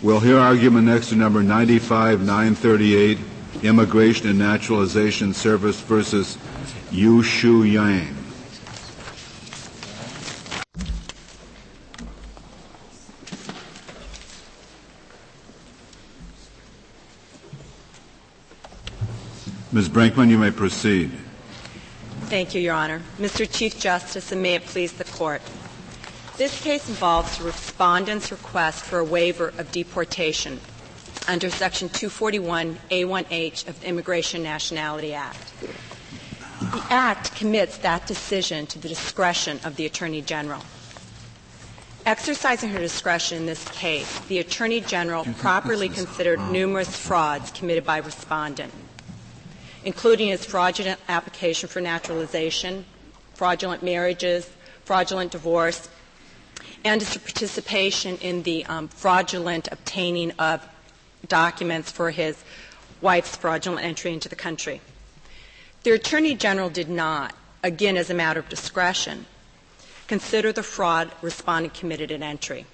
We'll hear argument next to number 95 938, Immigration and Naturalization Service versus Yueh-Shaio Yang. Ms. Brinkman, you may proceed. Thank you, Your Honor. Mr. Chief Justice, and may it please the Court. This case involves the respondent's request for a waiver of deportation under Section 241A1H of the Immigration Nationality Act. The Act commits that decision to the discretion of the Attorney General. Exercising her discretion in this case, the Attorney General properly considered numerous frauds committed by respondent including his fraudulent application for naturalization, fraudulent marriages, fraudulent divorce, and his participation in the um, fraudulent obtaining of documents for his wife's fraudulent entry into the country. The Attorney General did not, again as a matter of discretion, consider the fraud respondent committed at entry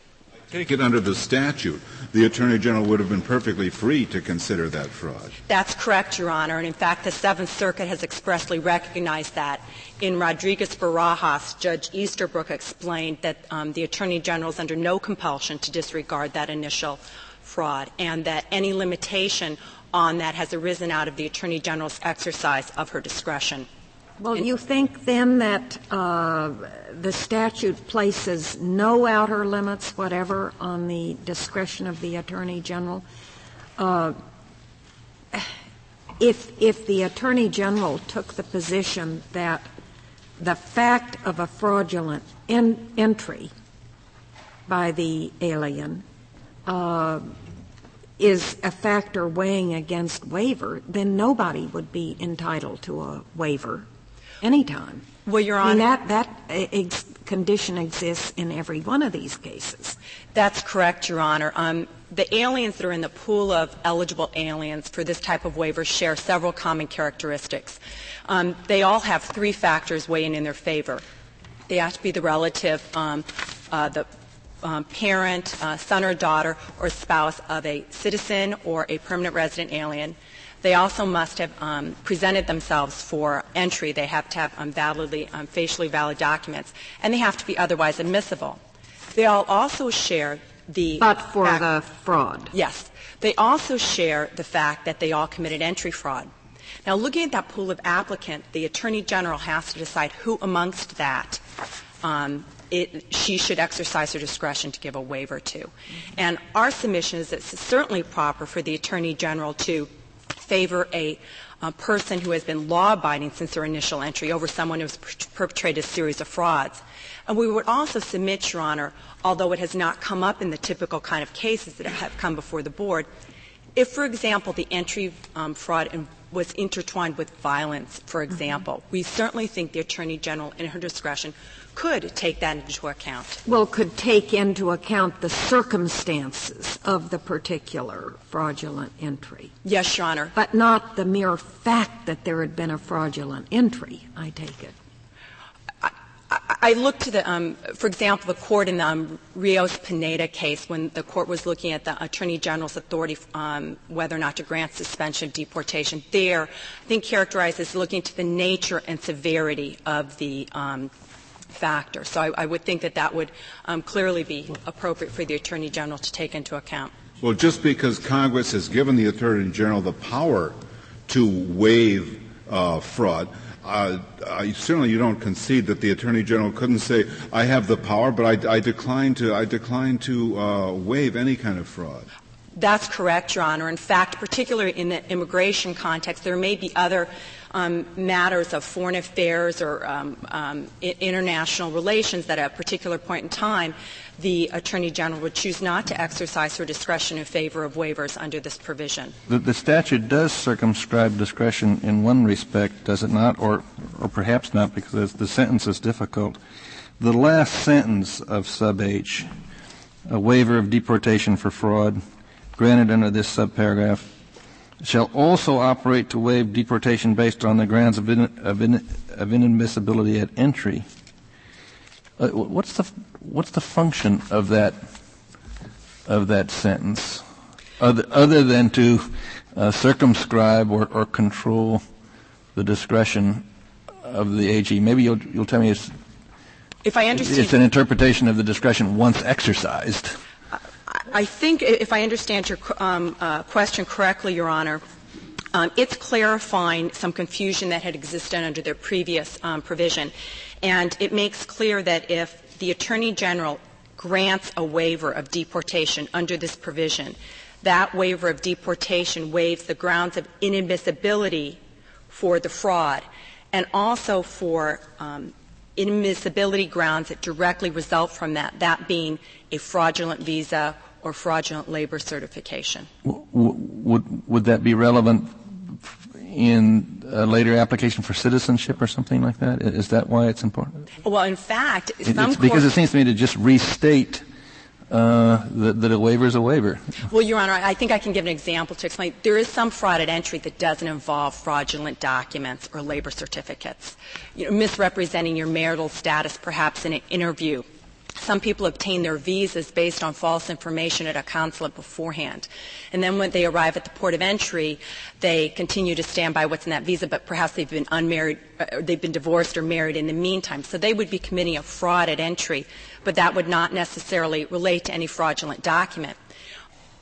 take it under the statute, the Attorney General would have been perfectly free to consider that fraud. That's correct, Your Honor. And in fact, the Seventh Circuit has expressly recognized that. In Rodriguez Barajas, Judge Easterbrook explained that um, the Attorney General is under no compulsion to disregard that initial fraud and that any limitation on that has arisen out of the Attorney General's exercise of her discretion. Well, you think then that uh, the statute places no outer limits whatever on the discretion of the Attorney General? Uh, if, if the Attorney General took the position that the fact of a fraudulent en- entry by the alien uh, is a factor weighing against waiver, then nobody would be entitled to a waiver anytime. Well, Your Honor. I mean, that, that ex- condition exists in every one of these cases. That's correct, Your Honor. Um, the aliens that are in the pool of eligible aliens for this type of waiver share several common characteristics. Um, they all have three factors weighing in their favor. They have to be the relative, um, uh, the um, parent, uh, son or daughter, or spouse of a citizen or a permanent resident alien. They also must have um, presented themselves for entry. They have to have um, validly, um, facially valid documents, and they have to be otherwise admissible. They all also share the but for fact, the fraud. Yes, they also share the fact that they all committed entry fraud. Now, looking at that pool of applicant, the attorney general has to decide who amongst that um, it, she should exercise her discretion to give a waiver to. And our submission is that it's certainly proper for the attorney general to favor a, person who has been law abiding since their initial entry over someone who has perpetrated a series of frauds. And we would also submit, Your Honor, although it has not come up in the typical kind of cases that have come before the board, if, for example, the entry um, fraud was intertwined with violence, for mm-hmm. example, mm-hmm. we certainly think the Attorney General, in her discretion, could take that into account. Well, could take into account the circumstances of the particular fraudulent entry. Yes, Your Honor. But not the mere fact that there had been a fraudulent entry, I take it. I look to the, um, for example, the court in the um, Rios Pineda case when the court was looking at the Attorney General's authority um, whether or not to grant suspension of deportation. There, I think characterizes looking to the nature and severity of the um, factor. So I, I, would think that that would um, clearly be appropriate for the Attorney General to take into account. Well, just because Congress has given the Attorney General the power to waive uh, fraud, uh, certainly you don't concede that the Attorney General couldn't say, I have the power, but I, I decline to, I decline to uh, waive any kind of fraud. That's correct, Your Honor. In fact, particularly in the immigration context, there may be other um, matters of foreign affairs or um, um, international relations that at a particular point in time the Attorney General would choose not to exercise her discretion in favor of waivers under this provision. The, the statute does circumscribe discretion in one respect, does it not? Or, or perhaps not, because the sentence is difficult. The last sentence of sub H, a waiver of deportation for fraud, granted under this subparagraph, shall also operate to waive deportation based on the grounds of, in, of, in, of inadmissibility at entry. Uh, what's the what's the function of that of that sentence, other, other than to uh, circumscribe or, or control the discretion of the AG? Maybe you'll, you'll tell me it's, if I understand, it's an interpretation of the discretion once exercised. I think if I understand your um, uh, question correctly, Your Honor, um, it's clarifying some confusion that had existed under their previous um, provision. And it makes clear that if the Attorney General grants a waiver of deportation under this provision, that waiver of deportation waives the grounds of inadmissibility for the fraud and also for um, inadmissibility grounds that directly result from that, that being a fraudulent visa or fraudulent labor certification. Would, would that be relevant in a later application for citizenship or something like that? Is that why it's important? Well, in fact, it, because it seems to me to just restate uh, that, that, a waiver is a waiver. Well, Your Honor, I think I can give an example to explain. There is some fraud at entry that doesn't involve fraudulent documents or labor certificates. You know, misrepresenting your marital status, perhaps in an interview, some people obtain their visas based on false information at a consulate beforehand. And then when they arrive at the port of entry, they continue to stand by what's in that visa, but perhaps they've been unmarried, uh, they've been divorced or married in the meantime. So they would be committing a fraud at entry, but that would not necessarily relate to any fraudulent document.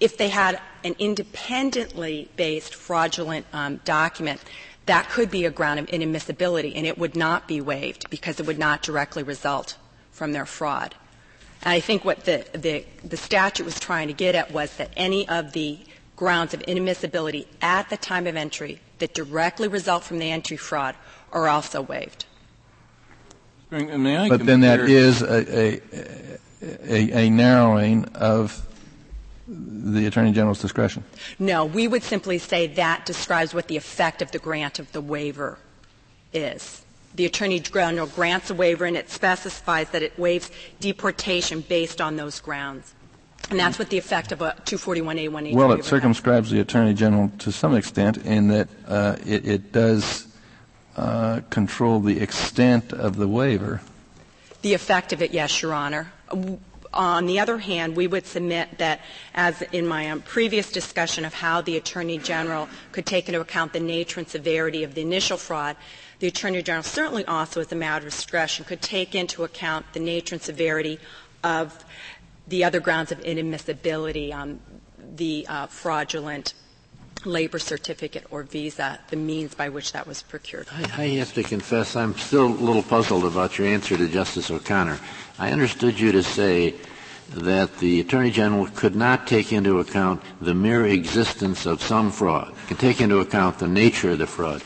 If they had an independently based fraudulent um, document, that could be a ground of inadmissibility, and it would not be waived because it would not directly result from their fraud. And I think what the, the, the statute was trying to get at was that any of the grounds of inadmissibility at the time of entry that directly result from the entry fraud are also waived. But then that is a, a, a, a, narrowing of the Attorney General's discretion. No, we would simply say that describes what the effect of the grant of the waiver is the Attorney General grants a waiver and it specifies that it waives deportation based on those grounds. And that's what the effect of a 241A1A. Well, it circumscribes the Attorney General to some extent in that uh, it, it, does uh, control the extent of the waiver. The effect of it, yes, Your Honor. On the other hand, we would submit that, as in my um, previous discussion of how the Attorney General could take into account the nature and severity of the initial fraud, the Attorney General certainly also, as a matter of discretion, could take into account the nature and severity of the other grounds of inadmissibility, um, the uh, fraudulent labor certificate or visa, the means by which that was procured. I, I, have to confess, I'm still a little puzzled about your answer to Justice O'Connor. I understood you to say that the Attorney General could not take into account the mere existence of some fraud, can take into account the nature of the fraud.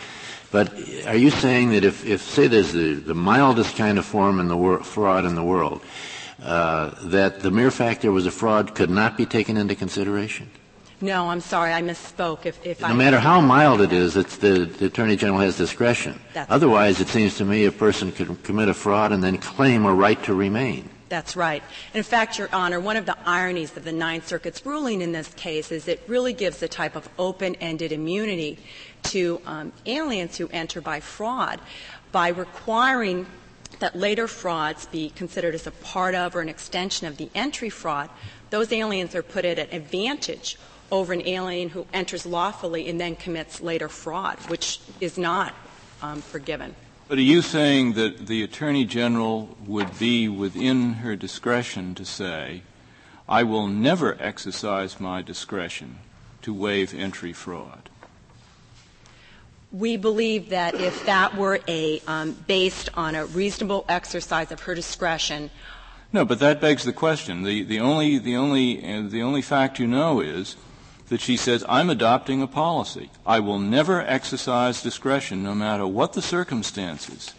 But are you saying that if, if say, there's the, the mildest kind of form in the wor- fraud in the world, uh, that the mere fact there was a fraud could not be taken into consideration? No, I'm sorry, I misspoke. If, if no I matter how mild it is, it's the, the Attorney General has discretion. That's Otherwise, right. it seems to me a person could commit a fraud and then claim a right to remain. That's right. In fact, Your Honor, one of the ironies of the Ninth Circuit's ruling in this case is it really gives a type of open-ended immunity to um, aliens who enter by fraud by requiring that later frauds be considered as a part of or an extension of the entry fraud. Those aliens are put at an advantage over an alien who enters lawfully and then commits later fraud, which is not um, forgiven. But are you saying that the Attorney General would be within her discretion to say, I will never exercise my discretion to waive entry fraud? We believe that if that were a um, based on a reasonable exercise of her discretion. No, but that begs the question. The, the only the only uh, the only fact you know is that she says, I'm adopting a policy. I will never exercise discretion, no matter what the circumstances,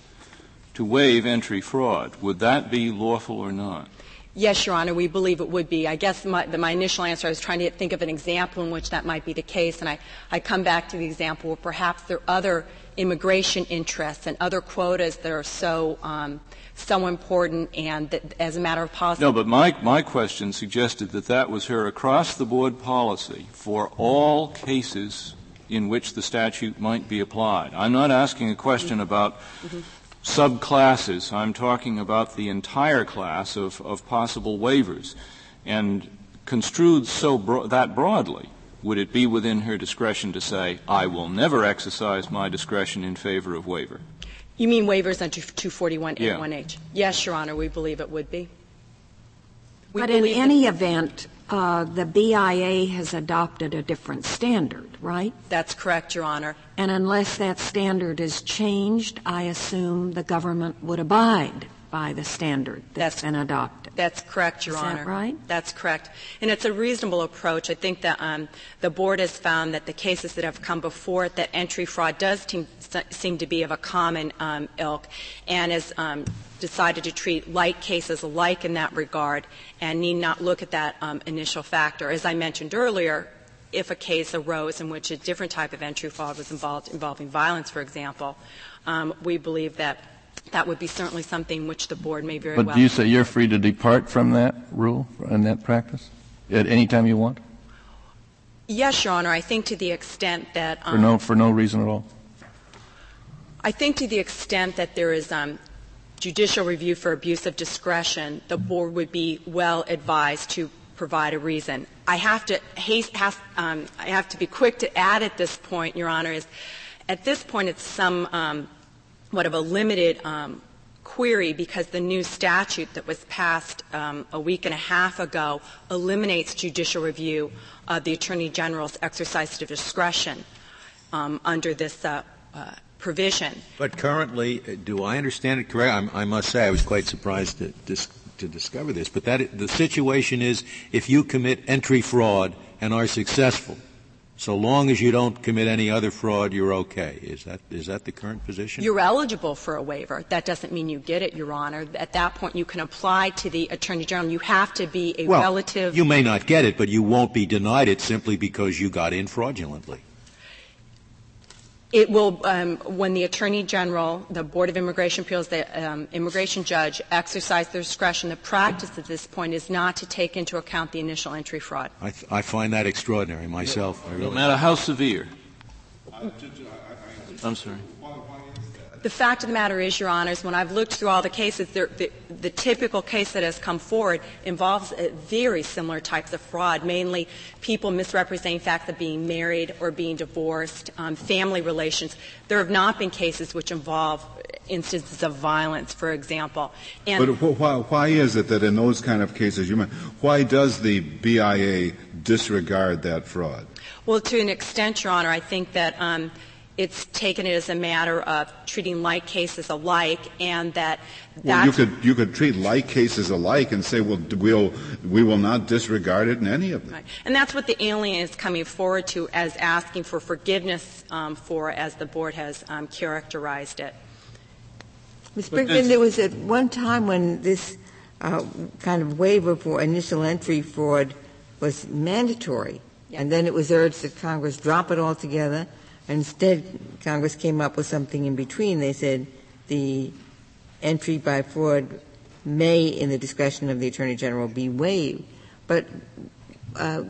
to waive entry fraud. Would that be lawful or not? Yes, Your Honor, we believe it would be. I guess my, the, my, initial answer, I was trying to think of an example in which that might be the case, and I, I come back to the example where perhaps there are other immigration interests and other quotas that are so um, so important and that as a matter of policy. No, but my, my question suggested that that was her across the board policy for all cases in which the statute might be applied. I'm not asking a question about mm-hmm. Subclasses. I'm talking about the entire class of, of possible waivers. And construed so bro- that broadly, would it be within her discretion to say, I will never exercise my discretion in favor of waiver? You mean waivers under 241A1H? Yeah. Yes, Your Honor, we believe it would be. We But in believe that- any event, uh, the BIA has adopted a different standard, right? That's correct, Your Honor. And unless that standard is changed, I assume the government would abide by the standard that's That's- been adopted. That's correct, Your Is that Honor. right? That's correct. And it's a reasonable approach. I think that um, the board has found that the cases that have come before it, that entry fraud does team, seem to be of a common um, ilk, and has um, decided to treat like cases alike in that regard, and need not look at that um, initial factor. As I mentioned earlier, if a case arose in which a different type of entry fraud was involved, involving violence, for example, um, we believe that that would be certainly something which the board may very But well. do you say you're free to depart from that rule and that practice at any time you want? Yes, Your Honor. I think to the extent that For um, no, for no reason at all? I think to the extent that there is um, judicial review for abuse of discretion, the board would be well advised to provide a reason. I have to haste, have, um, I have to be quick to add at this point, Your Honor, is at this point it's some um, what of a limited um, query because the new statute that was passed um, a week and a half ago eliminates judicial review of the Attorney General's exercise of discretion um, under this uh, uh, provision. But currently, uh, do I understand it correct? I'm, I must say I was quite surprised to, dis- to discover this. But that the situation is, if you commit entry fraud and are successful, so long as you don't commit any other fraud, you're okay. Is that is that the current position? You're eligible for a waiver. That doesn't mean you get it, Your Honor. At that point, you can apply to the Attorney General. You have to be a well, relative. you may not get it, but you won't be denied it simply because you got in fraudulently. It will, um, when the Attorney General, the Board of Immigration Appeals, the um, immigration judge exercise their discretion, the practice at this point is not to take into account the initial entry fraud. I, th- I find that extraordinary myself. I No really matter how severe. I'm sorry. The fact of the matter is, Your Honors, when I've looked through all the cases, the, the, the typical case that has come forward involves very similar types of fraud, mainly people misrepresenting facts of being married or being divorced, um, family relations. There have not been cases which involve instances of violence, for example. And But why, why is it that in those kind of cases, you mean, why does the BIA disregard that fraud? Well, to an extent, Your Honor, I think that um, it's taken it as a matter of treating like cases alike, and that Well, you could you could treat like cases alike and say, well, we'll we will not disregard it in any of them. Right. And that's what the alien is coming forward to as asking for forgiveness um, for, as the board has um, characterized it. Ms. But Brinkman, this- there was at one time when this uh, kind of waiver for initial entry fraud was mandatory, Yeah. and then it was urged that Congress drop it altogether. Instead, Congress came up with something in between. They said the entry by fraud may, in the discretion of the Attorney General, be waived. But uh,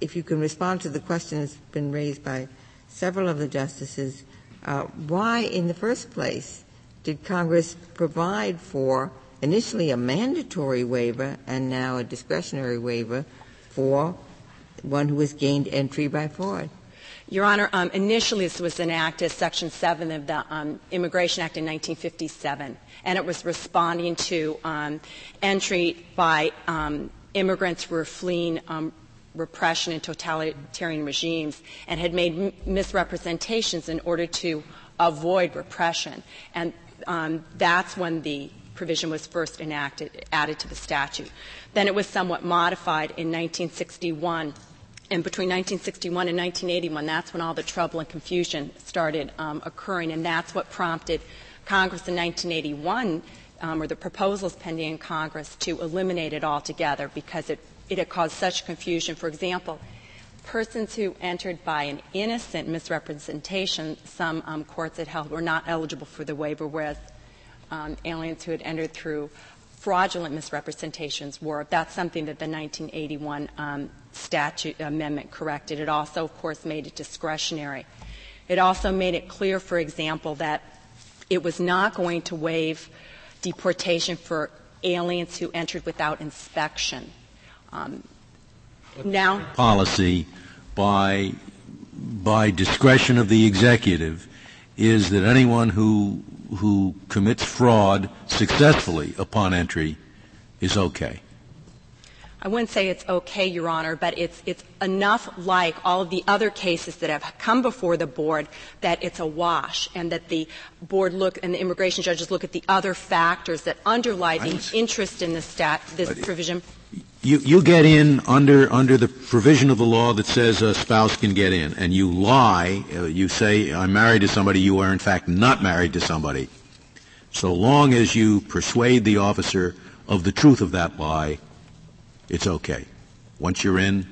if you can respond to the question that's been raised by several of the justices, uh, why, in the first place, did Congress provide for initially a mandatory waiver and now a discretionary waiver for one who has gained entry by fraud? Your Honor, um, initially this was enacted, as Section 7 of the um, Immigration Act in 1957, and it was responding to um, entry by um, immigrants who were fleeing um, repression and totalitarian regimes and had made m- misrepresentations in order to avoid repression. And um, that's when the provision was first enacted, added to the statute. Then it was somewhat modified in 1961 and between 1961 and 1981, that's when all the trouble and confusion started um, occurring, and that's what prompted Congress in 1981, um, or the proposals pending in Congress, to eliminate it altogether because it, it had caused such confusion. For example, persons who entered by an innocent misrepresentation, some um, courts had held were not eligible for the waiver, whereas um, aliens who had entered through fraudulent misrepresentations were. That's something that the 1981 um, statute amendment corrected. It also, of course, made it discretionary. It also made it clear, for example, that it was not going to waive deportation for aliens who entered without inspection. Um, Now, policy by, by discretion of the executive is that anyone who, who commits fraud successfully upon entry is okay. I wouldn't say it's okay, Your Honor, but it's, it's enough like all of the other cases that have come before the board that it's a wash and that the board look and the immigration judges look at the other factors that underlie the interest in this stat, this provision. You, you get in under, under the provision of the law that says a spouse can get in, and you lie, uh, you say, I'm married to somebody, you are in fact not married to somebody. So long as you persuade the officer of the truth of that lie, it's okay. Once you're in,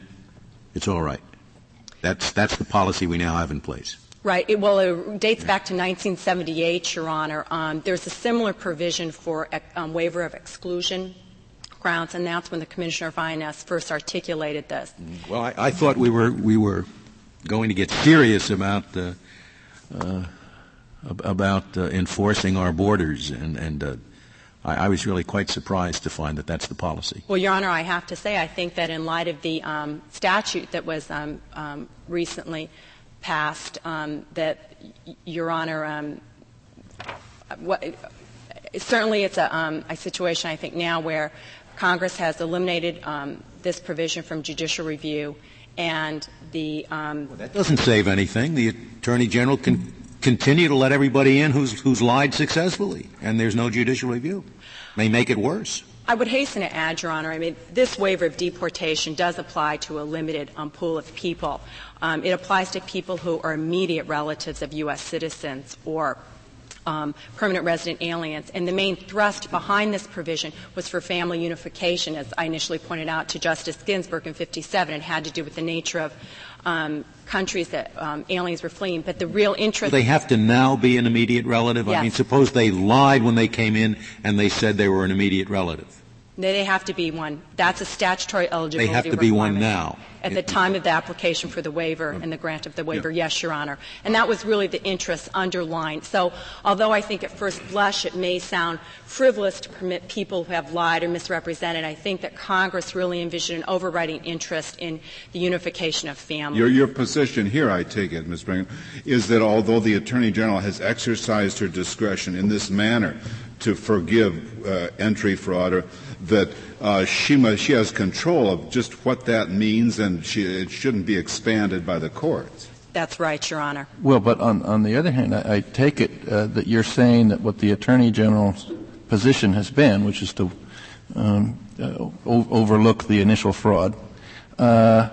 it's all right. That's, that's the policy we now have in place. Right. It, well, it dates back to 1978, Your Honor. Um, there's a similar provision for um, waiver of exclusion grounds, and that's when the Commissioner of INS first articulated this. Well, I, I thought we were we were going to get serious about uh, uh, about uh, enforcing our borders, and, and uh, I, I, was really quite surprised to find that that's the policy. Well, Your Honor, I have to say I think that in light of the um, statute that was um, um, recently passed, um, that Your Honor. Um, what, certainly, it's a, um, a situation I think now where Congress has eliminated um, this provision from judicial review, and the um, well, that doesn't save anything. The attorney general can continue to let everybody in who's who's lied successfully, and there's no judicial review. May make it worse. I would hasten to add, Your Honor, I mean, this waiver of deportation does apply to a limited um, pool of people. Um, it applies to people who are immediate relatives of U.S. citizens or um, permanent resident aliens. And the main thrust behind this provision was for family unification, as I initially pointed out to Justice Ginsburg in 57. It had to do with the nature of um, countries that um, aliens were fleeing. But the real interest. they have to now be an immediate relative? Yes. I mean, suppose they lied when they came in and they said they were an immediate relative. They have to be one. That's a statutory eligibility. They have to be one now. At the time of the application for the waiver and the grant of the waiver, yeah. yes, Your Honor. And that was really the interest underlined. So, although I think at first blush it may sound frivolous to permit people who have lied or misrepresented, I think that Congress really envisioned an overriding interest in the unification of families. Your, your position here, I take it, Ms. Brinkman, is that although the Attorney General has exercised her discretion in this manner to forgive uh, entry fraud or that uh, she, must, she has control of just what that means and she, it shouldn't be expanded by the courts. That's right, Your Honor. Well, but on, on the other hand, I, I take it uh, that you're saying that what the Attorney General's position has been, which is to um, uh, o- overlook the initial fraud, uh,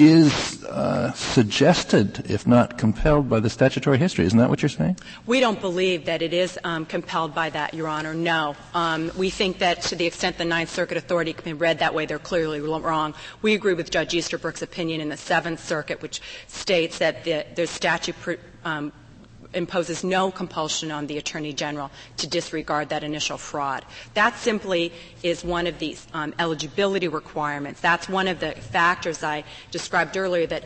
is uh, suggested, if not compelled, by the statutory history. Isn't that what you're saying? We don't believe that it is um, compelled by that, Your Honor. No. Um, we think that to the extent the Ninth Circuit authority can be read that way, they're clearly wrong. We agree with Judge Easterbrook's opinion in the Seventh Circuit, which states that the, statute um, imposes no compulsion on the Attorney General to disregard that initial fraud. That simply is one of the um, eligibility requirements. That's one of the factors I described earlier that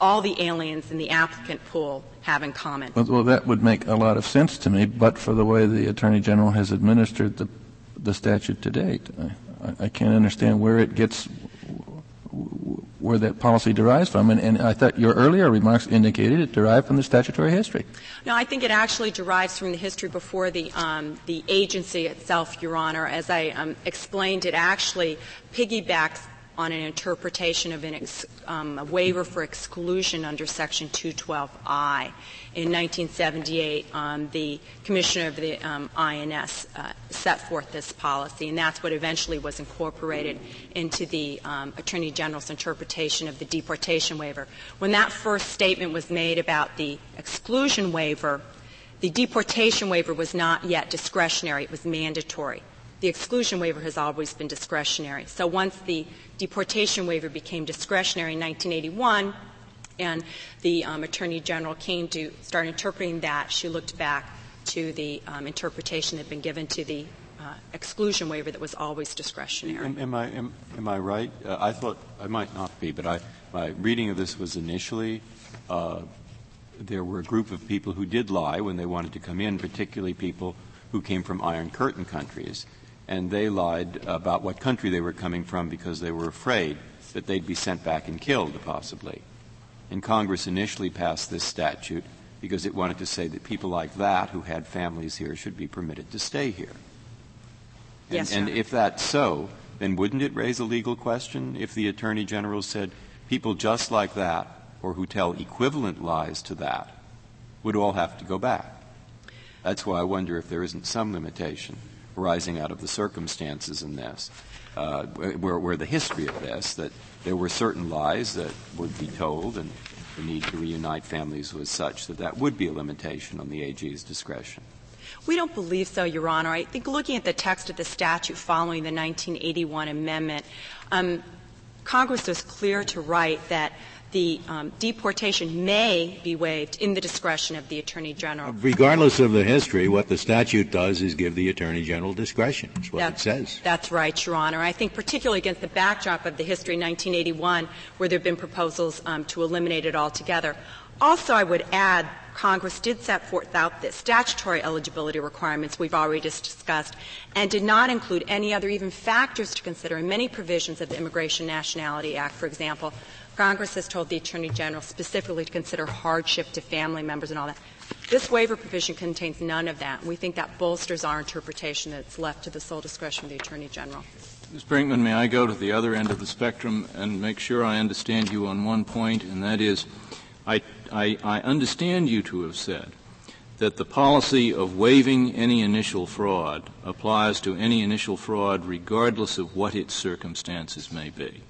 all the aliens in the applicant pool have in common. Well, well, that would make a lot of sense to me, but for the way the Attorney General has administered the, the statute to date. I, I can't understand where it gets where that policy derives from. And, and, I thought your earlier remarks indicated it derived from the statutory history. No, I think it actually derives from the history before the, um, the agency itself, Your Honor. As I um, explained, it actually piggybacks on an interpretation of an ex, um, a waiver for exclusion under Section 212I. In 1978, um, the Commissioner of the um, INS uh, set forth this policy, and that's what eventually was incorporated into the um, Attorney General's interpretation of the deportation waiver. When that first statement was made about the exclusion waiver, the deportation waiver was not yet discretionary, it was mandatory the exclusion waiver has always been discretionary. So once the deportation waiver became discretionary in 1981, and the um, Attorney General came to start interpreting that, she looked back to the um, interpretation that had been given to the uh, exclusion waiver that was always discretionary. Am, am I, am, am, I right? Uh, I thought I might not be, but I, my reading of this was initially uh, there were a group of people who did lie when they wanted to come in, particularly people who came from Iron Curtain countries and they lied about what country they were coming from because they were afraid that they'd be sent back and killed, possibly. And Congress initially passed this statute because it wanted to say that people like that who had families here should be permitted to stay here. And, Yes, and if that's so, then wouldn't it raise a legal question if the Attorney General said people just like that, or who tell equivalent lies to that, would all have to go back? That's why I wonder if there isn't some limitation arising out of the circumstances in this, uh, where, where the history of this, that there were certain lies that would be told and the need to reunite families was such that that would be a limitation on the AG's discretion. We don't believe so, Your Honor. I think looking at the text of the statute following the 1981 amendment, um, Congress was clear to write that the um, deportation may be waived in the discretion of the Attorney General. Regardless of the history, what the statute does is give the Attorney General discretion. That's what That's- it says. That's right, Your Honor. I think particularly against the backdrop of the history in 1981, where there have been proposals um, to eliminate it altogether. Also, I would add, Congress did set forth out the statutory eligibility requirements we've already discussed, and did not include any other even factors to consider in many provisions of the Immigration Nationality Act. For example, Congress has told the Attorney General specifically to consider hardship to family members and all that. This waiver provision contains none of that, we think that bolsters our interpretation that it's left to the sole discretion of the Attorney General. Ms. Brinkman, may I go to the other end of the spectrum and make sure I understand you on one point, and that is, I, I, I understand you to have said that the policy of waiving any initial fraud applies to any initial fraud regardless of what its circumstances may be.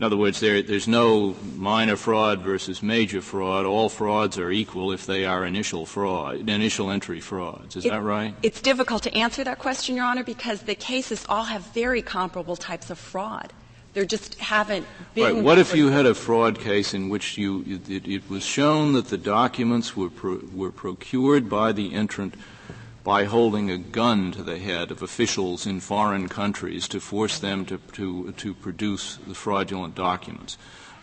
In other words, there, there's no minor fraud versus major fraud. All frauds are equal if they are initial fraud, initial entry frauds. Is It- that right? It's difficult to answer that question, Your Honor, because the cases all have very comparable types of fraud. There just haven't been. Right. What if you had a fraud case in which you, it, it was shown that the documents were, pro, were procured by the entrant by holding a gun to the head of officials in foreign countries to force them to, to, to produce the fraudulent documents?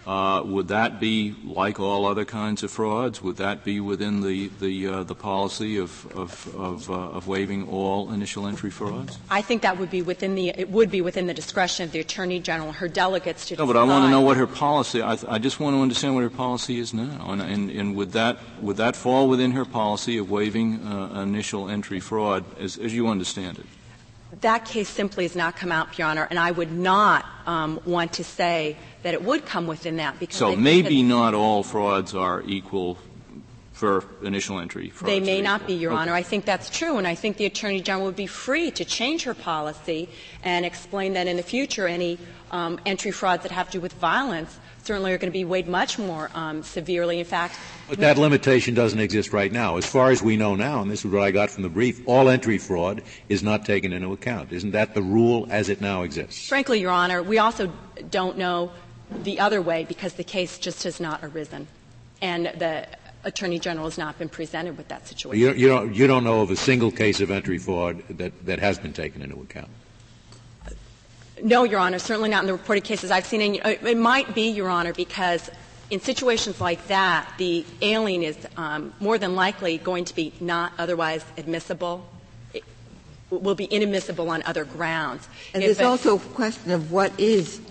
Uh, would that be like all other kinds of frauds? Would that be within the the, uh, the policy of of of, uh, of waiving all initial entry frauds? I think that would be within the, it would be within the discretion of the Attorney General, her delegates to No, decide. but I want to know what her policy. I, I just want to understand what her policy is now, and, and, and would that would that fall within her policy of waiving uh, initial entry fraud, as, as you understand it? That case simply has not come out, Your Honor, and I would not um, want to say that it would come within that because So maybe not all frauds are equal for initial entry frauds. They may not equal. be, Your Okay. Honor. I think that's true, and I think the Attorney General would be free to change her policy and explain that in the future any um, entry frauds that have to do with violence certainly are going to be weighed much more um, severely. In fact, But that limitation doesn't exist right now. As far as we know now, and this is what I got from the brief, all entry fraud is not taken into account. Isn't that the rule as it now exists? frankly, Your Honor, we also don't know the other way because the case just has not arisen, and the Attorney General has not been presented with that situation. You, you, don't, you don't know of a single case of entry fraud that, that has been taken into account. No, Your Honor, certainly not in the reported cases I've seen. And it might be, Your Honor, because in situations like that, the alien is um, more than likely going to be not otherwise admissible, it will be inadmissible on other grounds. And If there's a- also a question of what is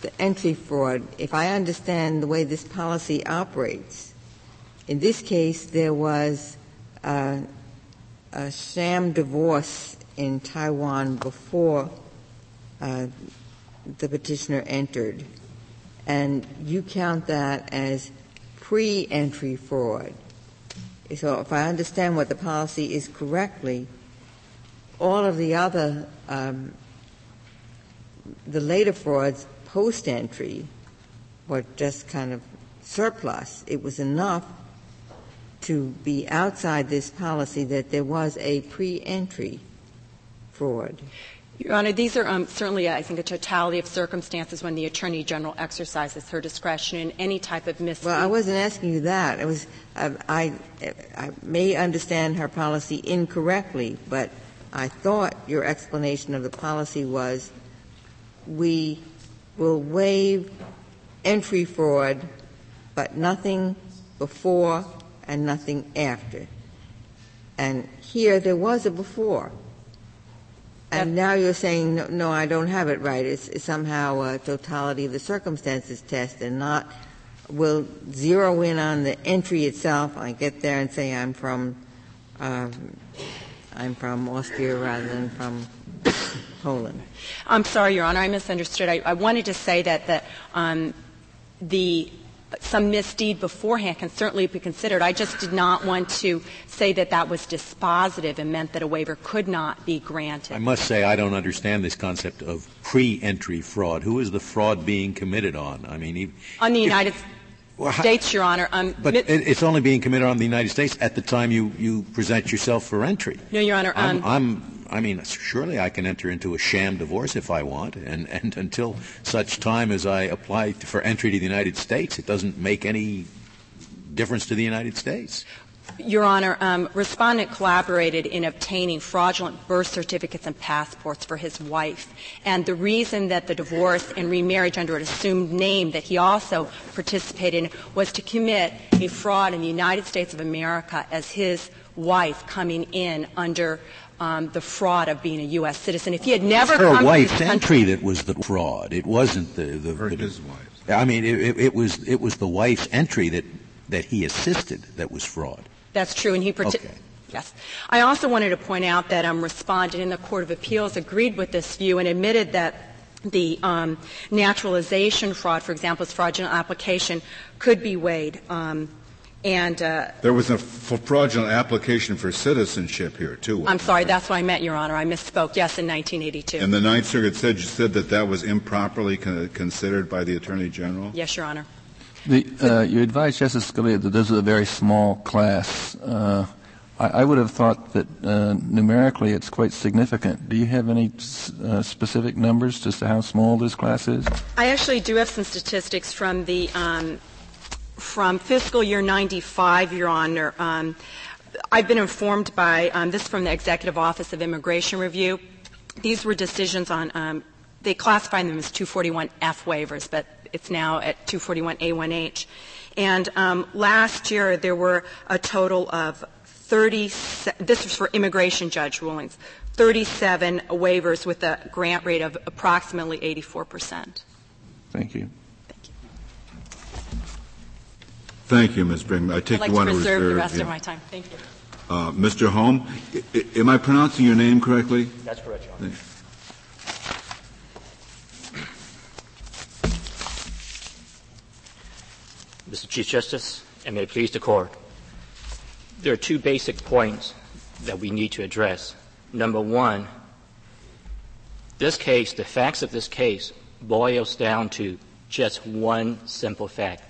the entry fraud. If I understand the way this policy operates, in this case, there was uh, a sham divorce in Taiwan before the petitioner entered, and you count that as pre-entry fraud. So if I understand what the policy is correctly, all of the other, um, the later frauds post-entry were just kind of surplus. It was enough to be outside this policy that there was a pre-entry fraud. Your Honor, these are um, certainly, I think, a totality of circumstances when the Attorney General exercises her discretion in any type of misleading. Well, I wasn't asking you that. I was, I, I, I may understand her policy incorrectly, but I thought your explanation of the policy was we will waive entry fraud, but nothing before and nothing after. And here there was a before. And now you're saying, no, no, I don't have it right. It's, it's somehow a totality of the circumstances test and not will zero in on the entry itself. I get there and say I'm from um, I'm from Austria rather than from Poland. I'm sorry, Your Honor, I misunderstood. I, I wanted to say that the, um, the some misdeed beforehand can certainly be considered. I just did not want to say that that was dispositive and meant that a waiver could not be granted. I must say I don't understand this concept of pre-entry fraud. Who is the fraud being committed on? I mean, on the United well, States, Your Honor. Um, but it's only being committed on the United States at the time you, you present yourself for entry. No, Your Honor. Um, I'm, I'm I mean, surely I can enter into a sham divorce if I want, and, and until such time as I apply for entry to the United States, it doesn't make any difference to the United States. Your Honor, um, respondent collaborated in obtaining fraudulent birth certificates and passports for his wife. And the reason that the divorce and remarriage under an assumed name that he also participated in was to commit a fraud in the United States of America as his wife coming in under um, the fraud of being a U.S. citizen. If he had never her come wife's to this entry that was the fraud. It wasn't the the, the his wife. I mean, it, it, was it was the wife's entry that that he assisted that was fraud. That's true, and he partic- okay. Yes. I also wanted to point out that um, respondent in the Court of Appeals agreed with this view and admitted that the um, naturalization fraud, for example, fraudulent application, could be weighed. Um, and uh, there was a fraudulent application for citizenship here too. I'm sorry, that's what I meant, Your Honor. I misspoke. Yes, in 1982. And the Ninth Circuit said you said that that was improperly con- considered by the Attorney General. Yes, Your Honor. The, uh, you advised Justice Scalia that this is a very small class. Uh, I, I, would have thought that uh, numerically it's quite significant. Do you have any uh, specific numbers as to how small this class is? I actually do have some statistics from the um, from fiscal year 95, Your Honor. Um, I've been informed by um, this from the Executive Office of Immigration Review. These were decisions on, um, they classify them as 241F waivers, but it's now at 241A1H. And um, last year there were a total of 30, this was for immigration judge rulings, 37 waivers with a grant rate of approximately 84%. Thank you. Thank you, Ms. Brinkman. I take I'd like you want to reserve reserve the rest yeah. of my time. Thank you. Uh, Mr. Holm, I- am I pronouncing your name correctly? That's correct, Your Honor. Mr. Chief Justice, and may it please the Court, there are two basic points that we need to address. Number one, this case, the facts of this case, boils down to just one simple fact.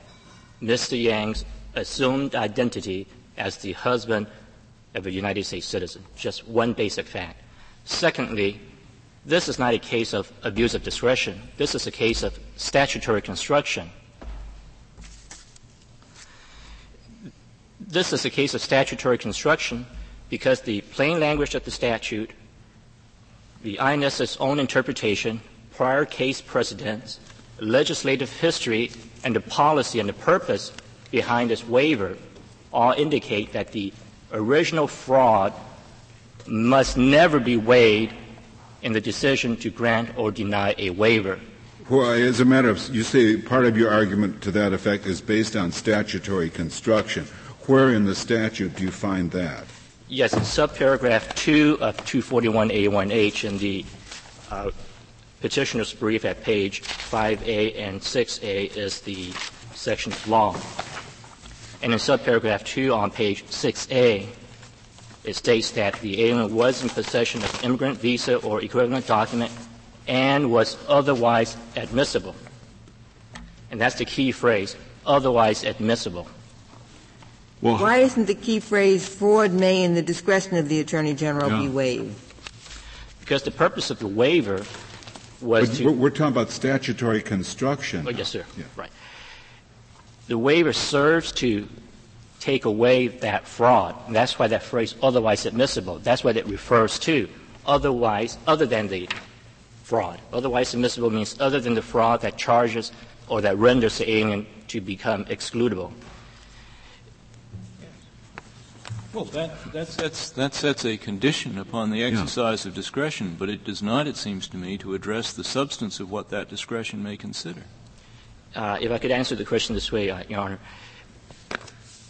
Mr. Yang's assumed identity as the husband of a United States citizen. Just one basic fact. Secondly, this is not a case of abuse of discretion. This is a case of statutory construction. This is a case of statutory construction because the plain language of the statute, the INS's own interpretation, prior case precedents, legislative history, and the policy and the purpose behind this waiver all indicate that the original fraud must never be weighed in the decision to grant or deny a waiver. Well, as a matter of, you say part of your argument to that effect is based on statutory construction. Where in the statute do you find that? Yes, in subparagraph 2 of 241A1H in the uh, petitioner's brief at page 5A and 6A is the section long. And in subparagraph 2 on page 6A, it states that the alien was in possession of immigrant visa or equivalent document and was otherwise admissible. And that's the key phrase, otherwise admissible. Well, Why isn't the key phrase fraud may in the discretion of the Attorney General yeah. be waived? Because the purpose of the waiver was to. We're talking about statutory construction. Oh, yes, sir. Yeah. Right. The waiver serves to take away that fraud. And that's why that phrase otherwise admissible. That's what it refers to. Otherwise, other than the fraud. Otherwise admissible means other than the fraud that charges or that renders the alien to become excludable. Well, that, that's, that's, that sets a condition upon the exercise yeah. of discretion, but it does not, it seems to me, to address the substance of what that discretion may consider. Uh, if I could answer the question this way, uh, Your Honor.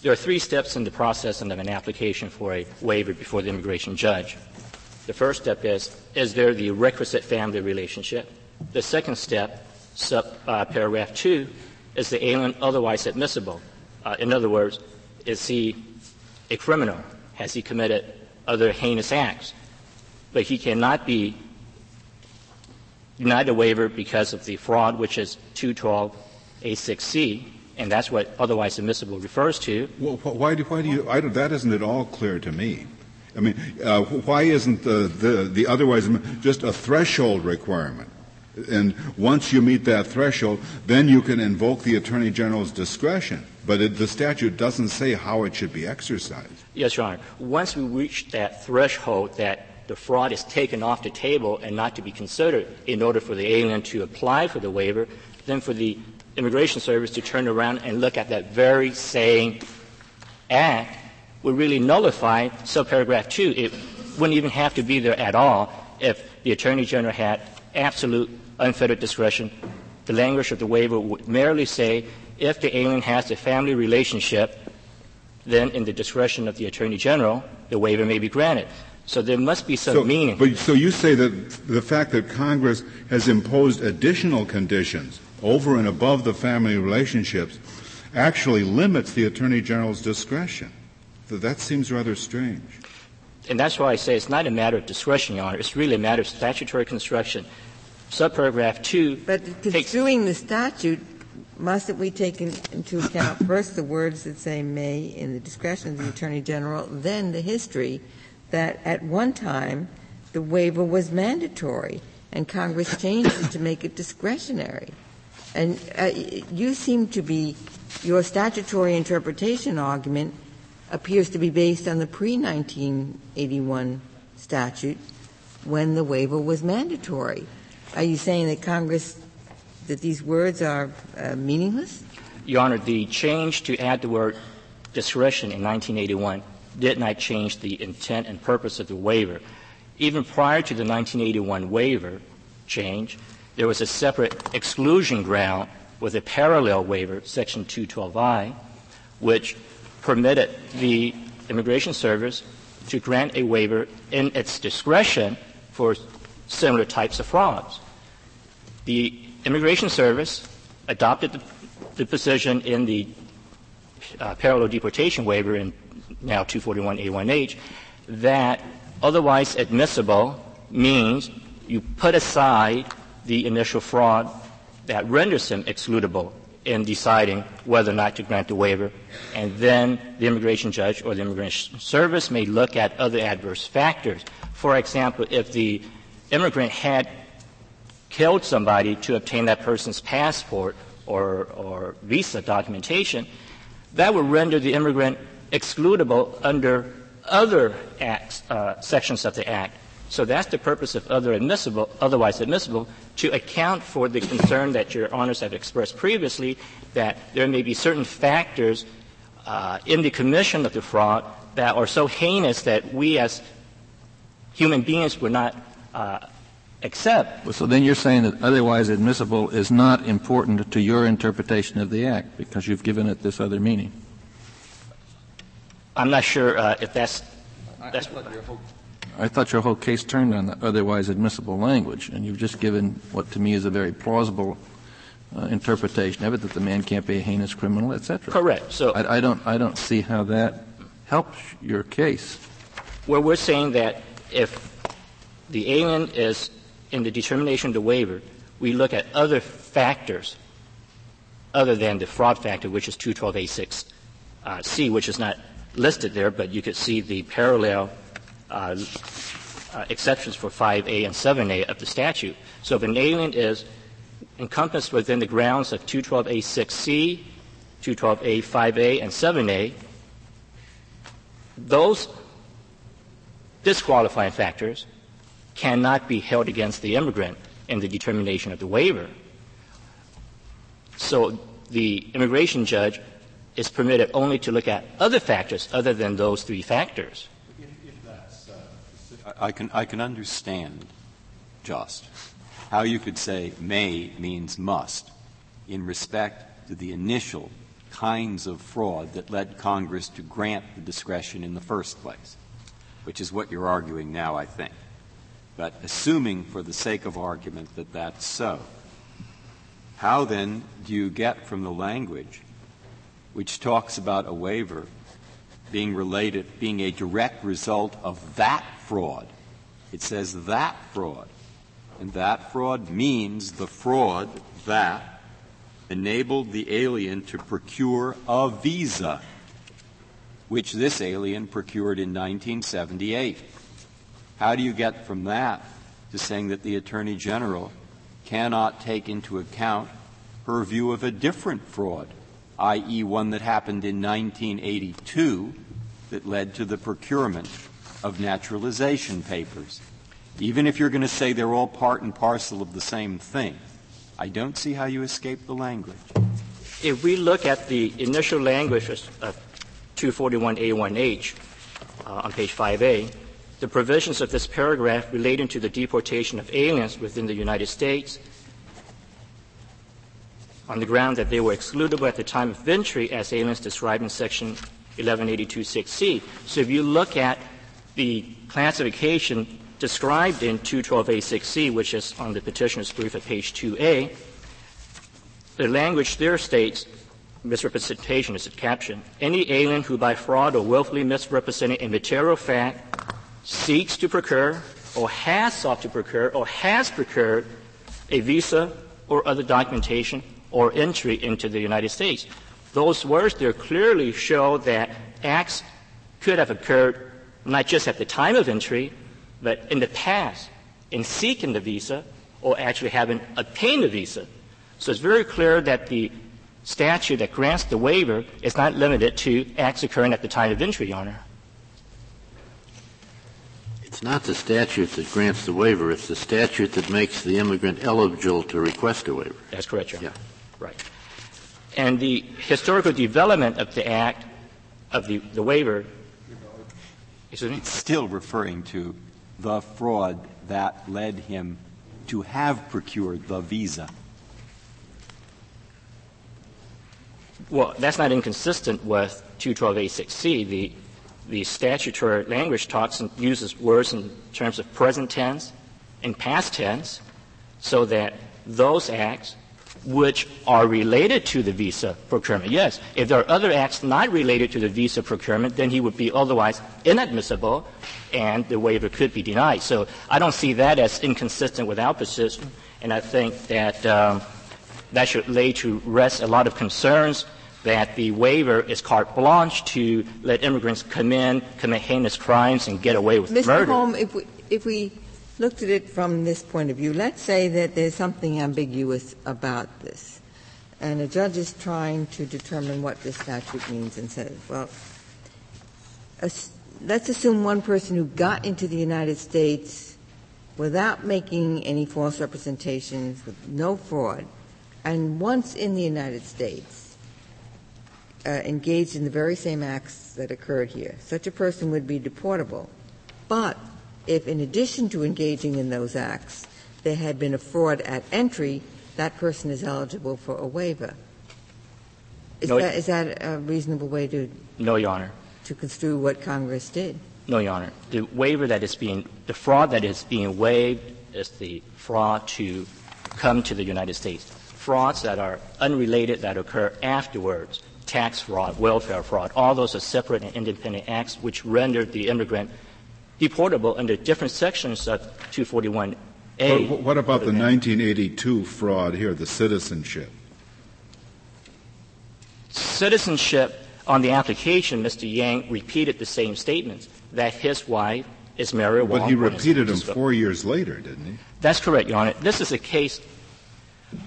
There are three steps in the process of an application for a waiver before the immigration judge. The first step is, is there the requisite family relationship? The second step, sub, uh, paragraph 2, is the alien otherwise admissible? Uh, in other words, is he a criminal? Has he committed other heinous acts? But he cannot be denied a waiver because of the fraud, which is 212A6C, and that's what otherwise admissible refers to. Well, why do, why do you, I, that isn't at all clear to me. I mean, uh, why isn't the, the, the otherwise just a threshold requirement? And once you meet that threshold, then you can invoke the Attorney General's discretion. But it, the statute doesn't say how it should be exercised. Yes, Your Honor. Once we reach that threshold that the fraud is taken off the table and not to be considered in order for the alien to apply for the waiver, then for the Immigration Service to turn around and look at that very same act would really nullify subparagraph 2. It wouldn't even have to be there at all if the Attorney General had absolute unfettered discretion. The language of the waiver would merely say if the alien has a family relationship, then in the discretion of the Attorney General, the waiver may be granted. So there must be some so, meaning. But, so you say that the fact that Congress has imposed additional conditions over and above the family relationships actually limits the Attorney General's discretion. That seems rather strange. And that's why I say it's not a matter of discretion, Your Honor. It's really a matter of statutory construction subparagraph 2 But construing the statute, mustn't we take in, into account first the words that say may in the discretion of the Attorney General, then the history that at one time the waiver was mandatory and Congress changed it to make it discretionary. And uh, you seem to be, your statutory interpretation argument appears to be based on the pre 1981 statute when the waiver was mandatory. Are you saying that Congress, that these words are uh, meaningless? Your Honor, the change to add the word discretion in 1981 did not change the intent and purpose of the waiver. Even prior to the 1981 waiver change, there was a separate exclusion ground with a parallel waiver, Section 212I, which permitted the Immigration Service to grant a waiver in its discretion for similar types of frauds. The Immigration Service adopted the, the position in the uh, parallel deportation waiver in now 241A1H that otherwise admissible means you put aside the initial fraud that renders him excludable in deciding whether or not to grant the waiver. And then the immigration judge or the immigration service may look at other adverse factors. For example, if the immigrant had killed somebody to obtain that person's passport or, or visa documentation, that would render the immigrant excludable under other acts, uh, sections of the Act. So that's the purpose of other admissible, otherwise admissible, to account for the concern that your honors have expressed previously that there may be certain factors uh, in the commission of the fraud that are so heinous that we as human beings would not uh, accept. Well, so then you're saying that otherwise admissible is not important to your interpretation of the Act because you've given it this other meaning. I'm not sure uh, if that's. that's I, thought whole, I thought your whole case turned on the otherwise admissible language, and you've just given what to me is a very plausible uh, interpretation of it that the man can't be a heinous criminal, etc. Correct. So I, I, don't. I don't see how that helps your case. Well, we're saying that if the alien is in the determination of the waiver, we look at other factors other than the fraud factor, which is 212A6 uh, which is not listed there, but you could see the parallel uh, uh, exceptions for 5A and 7A of the statute. So if an alien is encompassed within the grounds of 212A6C, 212A, 5A, and 7A, those disqualifying factors cannot be held against the immigrant in the determination of the waiver. So the immigration judge is permitted only to look at other factors other than those three factors. Uh, I can, I can understand, just, how you could say may means must in respect to the initial kinds of fraud that led Congress to grant the discretion in the first place, which is what you're arguing now, I think. But assuming, for the sake of argument, that that's so, how then do you get from the language which talks about a waiver being related, being a direct result of that fraud? It says that fraud. And that fraud means the fraud that enabled the alien to procure a visa, which this alien procured in 1978. How do you get from that to saying that the Attorney General cannot take into account her view of a different fraud, i.e., one that happened in 1982 that led to the procurement of naturalization papers? Even if you're going to say they're all part and parcel of the same thing, I don't see how you escape the language. If we look at the initial language of 241A1H uh, on page 5A, the provisions of this paragraph relating to the deportation of aliens within the United States on the ground that they were excludable at the time of entry as aliens described in section 1182.6c. So if you look at the classification described in 212A6c, which is on the petitioner's brief at page 2A, the language there states misrepresentation is a caption. Any alien who by fraud or willfully misrepresenting a material fact seeks to procure or has sought to procure or has procured a visa or other documentation or entry into the United States. Those words there clearly show that acts could have occurred not just at the time of entry, but in the past in seeking the visa or actually having obtained the visa. So it's very clear that the statute that grants the waiver is not limited to acts occurring at the time of entry, Your Honor. It's not the statute that grants the waiver, it's the statute that makes the immigrant eligible to request a waiver. That's correct, Your Honor. Yeah. Right. And the historical development of the act, of the, the waiver, it's still referring to the fraud that led him to have procured the visa. Well, that's not inconsistent with 212A6C. The, the statutory language talks and uses words in terms of present tense and past tense so that those acts which are related to the visa procurement. Yes, if there are other acts not related to the visa procurement, then he would be otherwise inadmissible and the waiver could be denied. So I don't see that as inconsistent with our position, and I think that um, that should lay to rest a lot of concerns that the waiver is carte blanche to let immigrants come in, commit heinous crimes, and get away with Mr. murder. Holm, if we, if we looked at it from this point of view, let's say that there's something ambiguous about this, and a judge is trying to determine what this statute means and says, well, let's assume one person who got into the United States without making any false representations, with no fraud, and once in the United States, Uh, engaged in the very same acts that occurred here. Such a person would be deportable. But if in addition to engaging in those acts, there had been a fraud at entry, that person is eligible for a waiver. Is, no, that, is that a reasonable way to? No, Your Honor. To construe what Congress did? No, Your Honor. The waiver that is being, the fraud that is being waived is the fraud to come to the United States. Frauds that are unrelated that occur afterwards, tax fraud, welfare fraud, all those are separate and independent acts which render the immigrant deportable under different sections of 241A. But what about the 1982 fraud here, the citizenship? Citizenship on the application, Mr. Yang repeated the same statements that his wife is Mary Wong. But he repeated them four years later, didn't he? That's correct, Your Honor. This is a case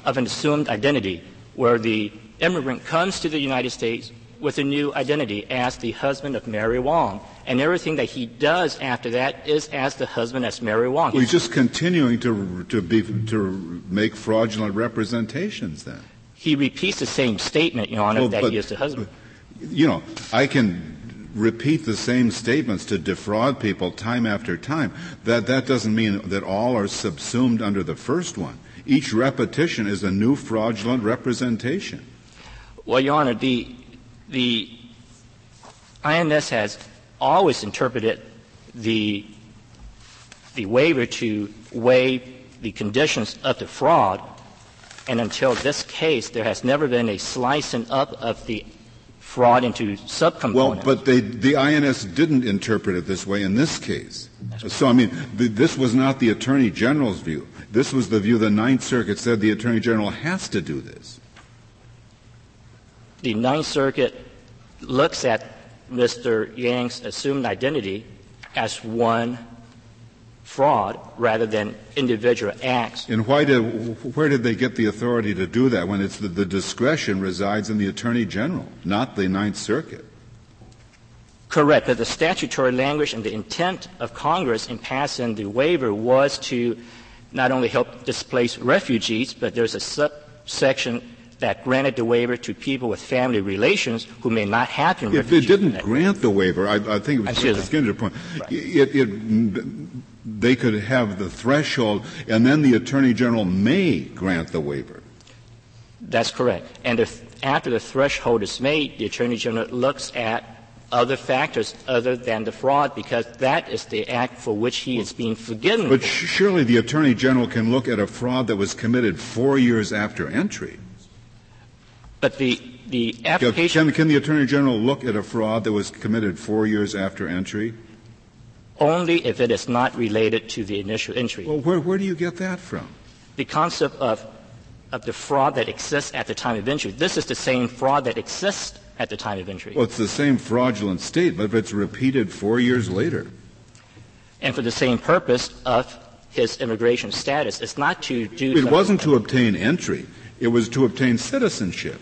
of an assumed identity where the immigrant comes to the United States with a new identity as the husband of Mary Wong. And everything that he does after that is as the husband as Mary Wong. Well, he's just continuing to, to, be, to make fraudulent representations then. He repeats the same statement, Your Honor, well, that but, he is the husband. you know, I can repeat the same statements to defraud people time after time. That, that doesn't mean that all are subsumed under the first one. Each repetition is a new fraudulent representation. Well, Your Honor, the, the INS has always interpreted the, the waiver to waive the conditions of the fraud, and until this case, there has never been a slicing up of the fraud into subcomponents. Well, but they, the INS didn't interpret it this way in this case. So, I mean, the, this was not the Attorney General's view. This was the view the Ninth Circuit said the Attorney General has to do this. The Ninth Circuit looks at Mr. Yang's assumed identity as one fraud rather than individual acts. And why did, where did they get the authority to do that when it's the, the discretion resides in the Attorney General, not the Ninth Circuit? Correct, but the statutory language and the intent of Congress in passing the waiver was to not only help displace refugees, but there's a subsection that granted the waiver to people with family relations who may not have been if. It didn't grant the waiver, I, I think it was Justice Skinner's point. Right. It, it, they could have the threshold, and then the Attorney General may grant the waiver. That's correct. And if after the threshold is made, the Attorney General looks at other factors other than the fraud because that is the act for which he is being forgiven. But surely the Attorney General can look at a fraud that was committed four years after entry. But the, the application. Can, can the Attorney General look at a fraud that was committed four years after entry? Only if it is not related to the initial entry. Well, where, where do you get that from? The concept of, of the fraud that exists at the time of entry. This is the same fraud that exists at the time of entry. Well, it's the same fraudulent state, but if it's repeated four years later. And for the same purpose of his immigration status. It's not to do. It wasn't to obtain entry. It was to obtain citizenship.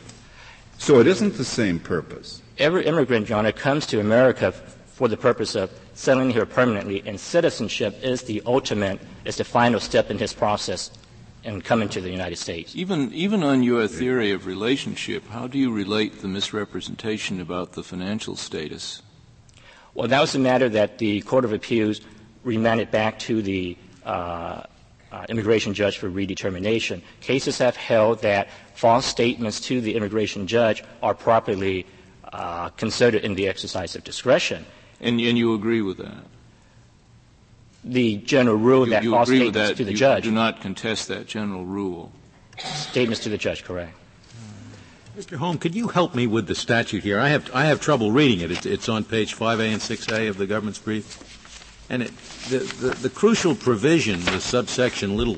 So it isn't the same purpose. Every immigrant, Your Honor, comes to America for the purpose of settling here permanently, and citizenship is the ultimate, is the final step in his process in coming to the United States. Even, even on your theory of relationship, how do you relate the misrepresentation about the financial status? Well, that was a matter that the Court of Appeals remanded back to the uh, uh, immigration judge for redetermination. Cases have held that false statements to the immigration judge are properly uh, considered in the exercise of discretion. And, and, you agree with that? The general rule you, that you false statements that. to the you judge. do not contest that general rule. Statements to the judge, correct. Mr. Holm, could you help me with the statute here? I have, I have trouble reading it. It's, it's on page 5A and 6A of the government's brief. And it, the, the, the, crucial provision, the subsection little,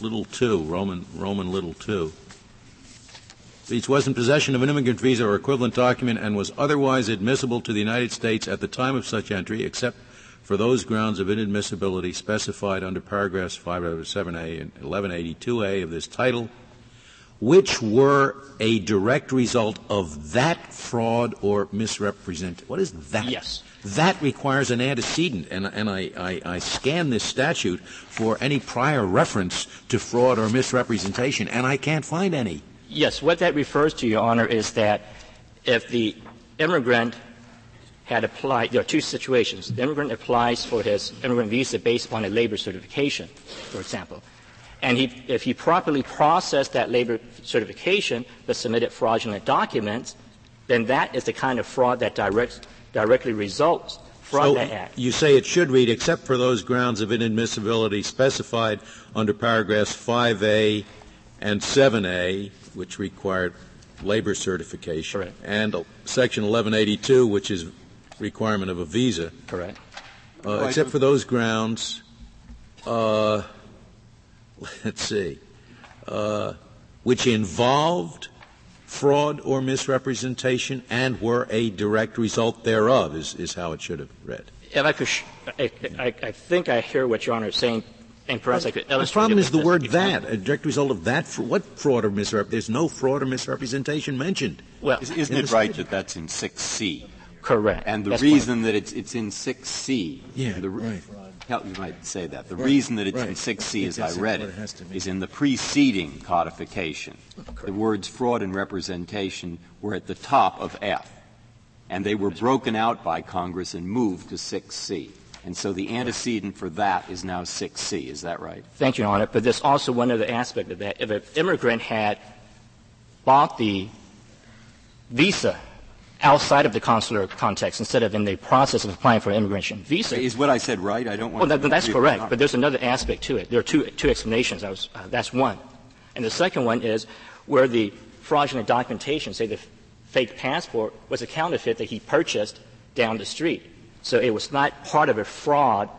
little two, Roman, Roman little two, each was in possession of an immigrant visa or equivalent document and was otherwise admissible to the United States at the time of such entry, except for those grounds of inadmissibility specified under paragraphs 507A and 1182A of this title, which were a direct result of that fraud or misrepresentation. What is that? Yes. That requires an antecedent, and, and I, I, I scan this statute for any prior reference to fraud or misrepresentation, and I can't find any. Yes, what that refers to, Your Honor, is that if the immigrant had applied, there are two situations. The immigrant applies for his immigrant visa based upon a labor certification, for example. And he, if he properly processed that labor certification but submitted fraudulent documents, then that is the kind of fraud that directs directly results from so that act. You say it should read, except for those grounds of inadmissibility specified under paragraphs 5A and 7A, which required labor certification, Correct. and section 1182, which is requirement of a visa. Correct. Uh, except for those grounds, uh, let's see, uh, which involved fraud or misrepresentation and were a direct result thereof is, is how it should have read. If I could, sh- I, I, I, think I hear what Your Honor is saying, and perhaps I could illustrate. The problem is the word that, a direct result of that. What fraud or misrep? There's no fraud or misrepresentation mentioned. Well, isn't it right that that's in 6C? Correct. And the That's reason that it's, it's in 6C, yeah, the, right. You might say that. The right. reason that it's right. in 6C, as I read it, it is in the preceding codification. Correct. The words fraud and representation were at the top of F. and they were broken out by Congress and moved to 6C. And so the antecedent for that is now 6C. Is that right? Thank you, Your Honor. But there's also one other aspect of that. If an immigrant had bought the visa outside of the consular context instead of in the process of applying for an immigration visa. Is what I said right? I don't want well, to. That, that's correct. But there's another aspect to it. There are two, two explanations. Was, uh, that's one. And the second one is where the fraudulent documentation, say the fake passport, was a counterfeit that he purchased down the street. So it was not part of a fraud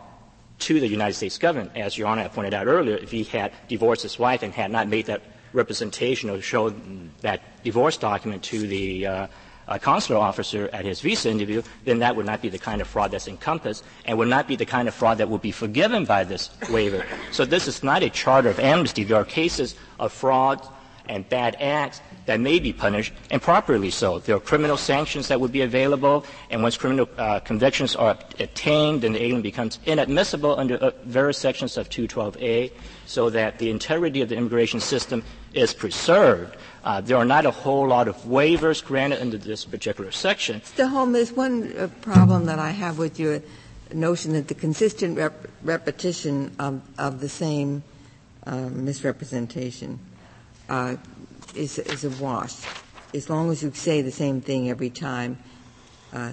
to the United States government, as Your Honor pointed out earlier, if he had divorced his wife and had not made that representation or showed that divorce document to the uh, uh, consular officer at his visa interview, then that would not be the kind of fraud that's encompassed and would not be the kind of fraud that would be forgiven by this waiver. So this is not a charter of amnesty. There are cases of fraud and bad acts that may be punished, and properly so. There are criminal sanctions that would be available, and once criminal uh, convictions are attained, then the alien becomes inadmissible under uh, various sections of 212A, so that the integrity of the immigration system is preserved. Uh, there are not a whole lot of waivers granted under this particular section. Mr. Holmes, there's one uh, problem that I have with your notion that the consistent rep- repetition of, of the same uh, misrepresentation is, is a wash. As long as you say the same thing every time, uh,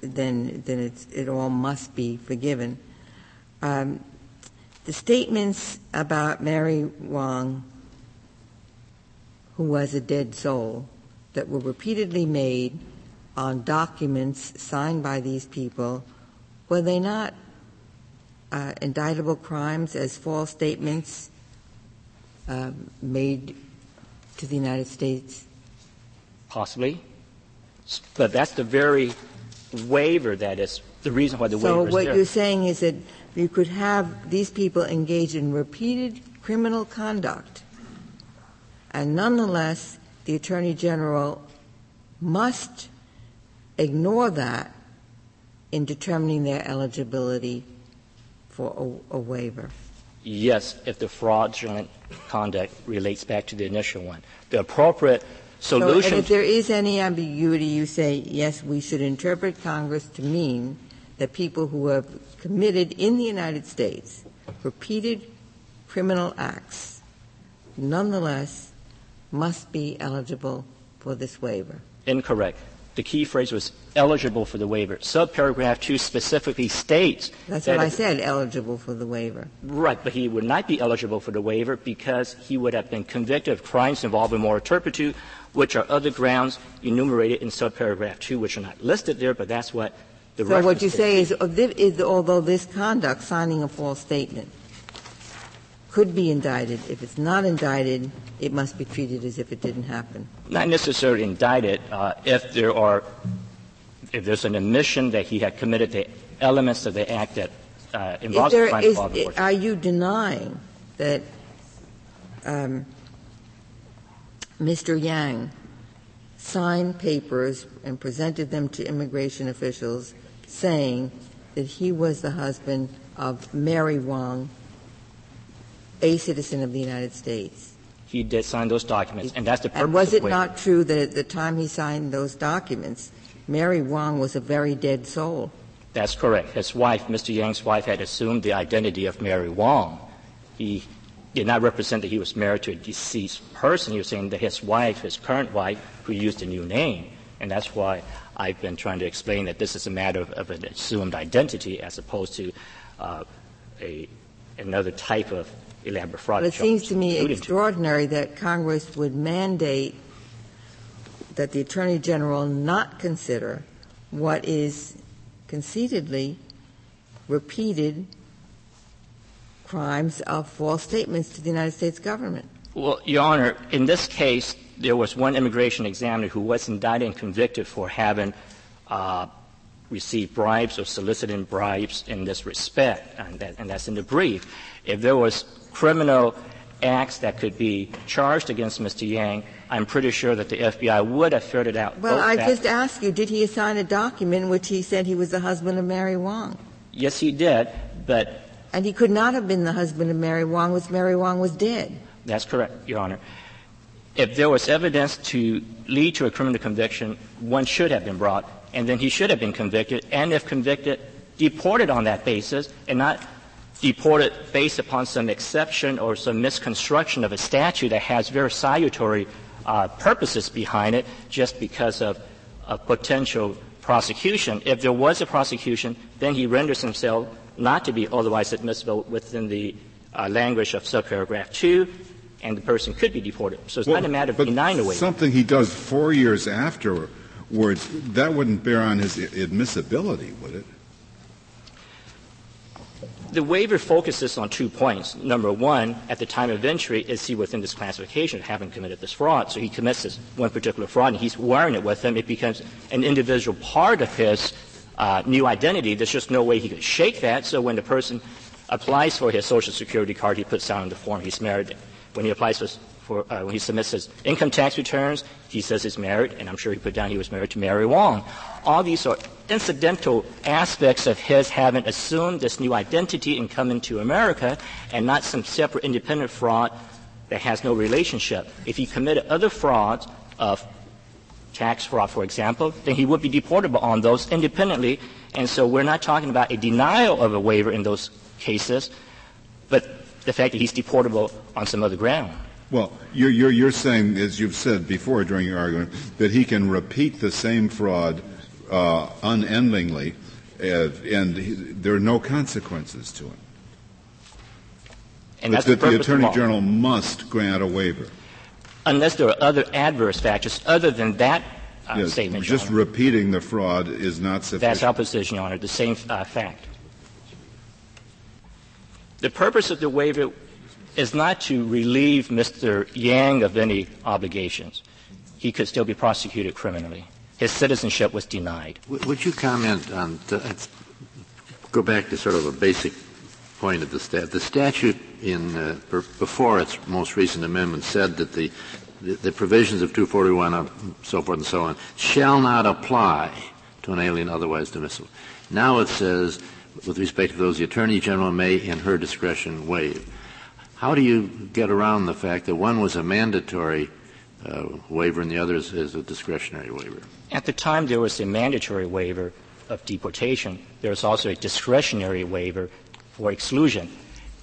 then then it all must be forgiven. Um, the statements about Mary Wong, who was a dead soul, that were repeatedly made on documents signed by these people, were they not uh, indictable crimes as false statements uh, made to the United States? Possibly. But that's the very waiver that is the reason why the so waiver is So what there. you're saying is that you could have these people engage in repeated criminal conduct, and nonetheless, the Attorney General must ignore that in determining their eligibility for a, a waiver. Yes, if the fraudulent conduct relates back to the initial one. The appropriate solution. So, and if there is any ambiguity, you say, yes, we should interpret Congress to mean that people who have committed in the United States repeated criminal acts nonetheless must be eligible for this waiver. Incorrect. The key phrase was eligible for the waiver. Subparagraph 2 specifically states That's that what I said, eligible for the waiver. Right, but he would not be eligible for the waiver because he would have been convicted of crimes involving moral turpitude, which are other grounds enumerated in subparagraph 2, which are not listed there, but that's what the So what you say is, oh, is, although this conduct, signing a false statement, could be indicted, if it's not indicted, it must be treated as if it didn't happen. Not necessarily indicted. Uh, if there are, if there's an admission that he had committed the elements of the act that uh, involves there crime is, involving Are you denying that um, Mr. Yang signed papers and presented them to immigration officials saying that he was the husband of Mary Wong, a citizen of the United States? He did sign those documents, and that's the purpose. And was it not true that at the time he signed those documents, Mary Wong was a very dead soul? That's correct. His wife, Mr. Yang's wife, had assumed the identity of Mary Wong. He did not represent that he was married to a deceased person. He was saying that his wife, his current wife, who used a new name. And that's why I've been trying to explain that this is a matter of, of an assumed identity as opposed to uh, a, another type of elaborate fraud. But it seems to me extraordinary to. that Congress would mandate that the Attorney General not consider what is conceitedly repeated crimes of false statements to the United States government. Well, Your Honor, in this case, there was one immigration examiner who was indicted and convicted for having uh, received bribes or soliciting bribes in this respect, and, that, and that's in the brief. If there was criminal acts that could be charged against Mr. Yang, I'm pretty sure that the FBI would have ferreted out. Well, I just asked you, did he sign a document in which he said he was the husband of Mary Wong? Yes, he did, but. And he could not have been the husband of Mary Wong, because Mary Wong was dead. That's correct, Your Honor. If there was evidence to lead to a criminal conviction, one should have been brought, and then he should have been convicted, and if convicted, deported on that basis, and not deported based upon some exception or some misconstruction of a statute that has very salutary uh, purposes behind it just because of a potential prosecution. If there was a prosecution, then he renders himself not to be otherwise admissible within the uh, language of subparagraph 2, and the person could be deported. So it's well, not a matter of denying the waiver. Something he does four years afterwards, that wouldn't bear on his admissibility, would it? The waiver focuses on two points. Number one, at the time of entry, is he within this classification of having committed this fraud? So he commits this one particular fraud and he's wearing it with him. It becomes an individual part of his uh, new identity. There's just no way he could shake that. So when the person applies for his social security card, he puts down on the form he's married. When he applies for, for uh, when he submits his income tax returns, he says he's married, and I'm sure he put down he was married to Mary Wong. All these are incidental aspects of his having assumed this new identity and coming to America and not some separate independent fraud that has no relationship. If he committed other frauds of tax fraud, for example, then he would be deportable on those independently. And so we're not talking about a denial of a waiver in those cases, but the fact that he's deportable on some other ground. Well, you're, you're, you're saying, as you've said before during your argument, that he can repeat the same fraud uh, unendingly, uh, and he, there are no consequences to him. And that's that the, the Attorney General must grant a waiver. Unless there are other adverse factors other than that uh, yes, statement. Just repeating the fraud is not sufficient. That's our position, Your Honor, the same uh, fact. The purpose of the waiver is not to relieve Mr. Yang of any obligations. He could still be prosecuted criminally his citizenship was denied. Would you comment on, go back to sort of a basic point of the statute. The statute in, uh, before its most recent amendment said that the, the, provisions of 241 and so forth and so on shall not apply to an alien otherwise admissible. Now it says, with respect to those, the Attorney General may, in her discretion, waive. How do you get around the fact that one was a mandatory uh, waiver and the other is, is a discretionary waiver? At the time there was a mandatory waiver of deportation, there was also a discretionary waiver for exclusion.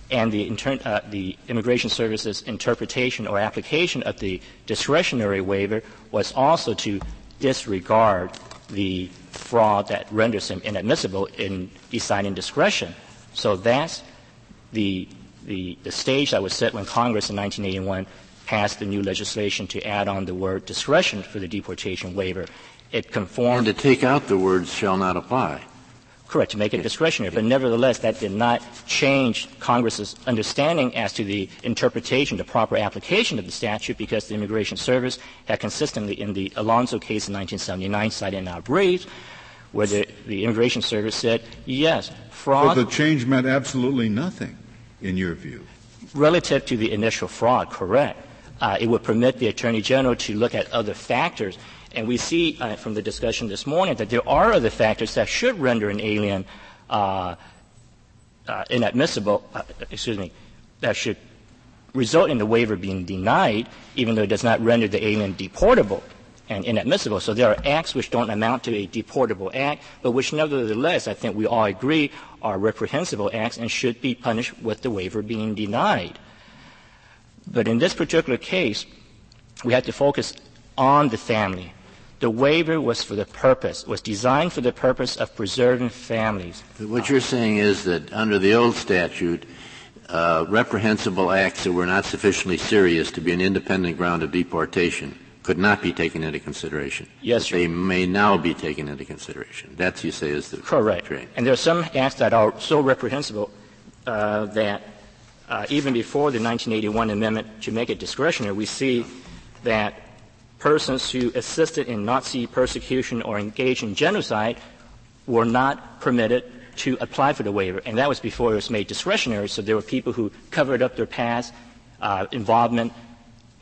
And the, inter- uh, the Immigration Service's interpretation or application of the discretionary waiver was also to disregard the fraud that renders him inadmissible in deciding discretion. So that's the, the, the stage that was set when Congress in 1981 passed the new legislation to add on the word discretion for the deportation waiver it conformed. And to take out the words shall not apply. Correct, to make it discretionary. But nevertheless, that did not change Congress's understanding as to the interpretation, the proper application of the statute, because the Immigration Service had consistently, in the Alonzo case in 1979, cited in our briefs, where the, the Immigration Service said, yes, fraud. But the change meant absolutely nothing, in your view. Relative to the initial fraud, correct. Uh, it would permit the Attorney General to look at other factors and we see uh, from the discussion this morning that there are other factors that should render an alien uh, uh, inadmissible, uh, excuse me, that should result in the waiver being denied, even though it does not render the alien deportable and inadmissible. So there are acts which don't amount to a deportable act, but which nevertheless, I think we all agree, are reprehensible acts and should be punished with the waiver being denied. But in this particular case, we have to focus on the family. The waiver was for the purpose, was designed for the purpose of preserving families. What you're saying is that under the old statute, uh, reprehensible acts that were not sufficiently serious to be an independent ground of deportation could not be taken into consideration. Yes, They may now be taken into consideration. That, you say, is the correct. Train. And there are some acts that are so reprehensible uh, that uh, even before the 1981 amendment to make it discretionary, we see that persons who assisted in Nazi persecution or engaged in genocide were not permitted to apply for the waiver. And that was before it was made discretionary. So there were people who covered up their past uh, involvement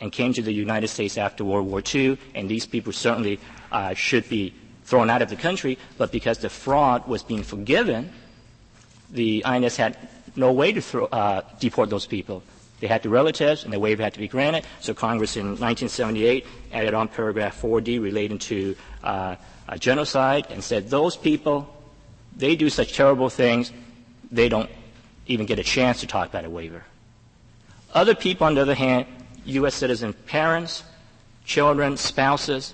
and came to the United States after World War II. And these people certainly uh, should be thrown out of the country. But because the fraud was being forgiven, the INS had no way to throw, uh, deport those people. They had the relatives, and the waiver had to be granted. So Congress in 1978 added on paragraph 4D relating to uh, genocide and said those people, they do such terrible things, they don't even get a chance to talk about a waiver. Other people, on the other hand, U.S. citizen parents, children, spouses,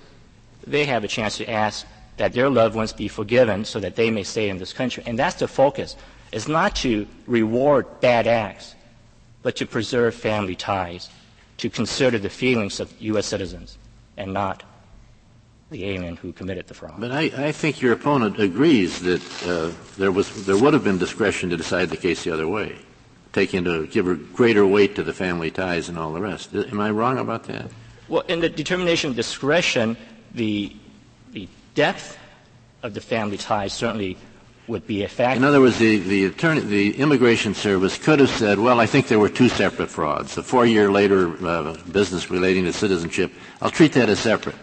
they have a chance to ask that their loved ones be forgiven so that they may stay in this country. And that's the focus. It's not to reward bad acts, but to preserve family ties, to consider the feelings of U.S. citizens and not the alien who committed the fraud. But I, I think your opponent agrees that uh, there was there would have been discretion to decide the case the other way, take into give a greater weight to the family ties and all the rest. Am I wrong about that? Well, in the determination of discretion, the the depth of the family ties certainly would be a factor. In other words, the, the attorney, the immigration service could have said, well, I think there were two separate frauds. The four year later uh, business relating to citizenship, I'll treat that as separate.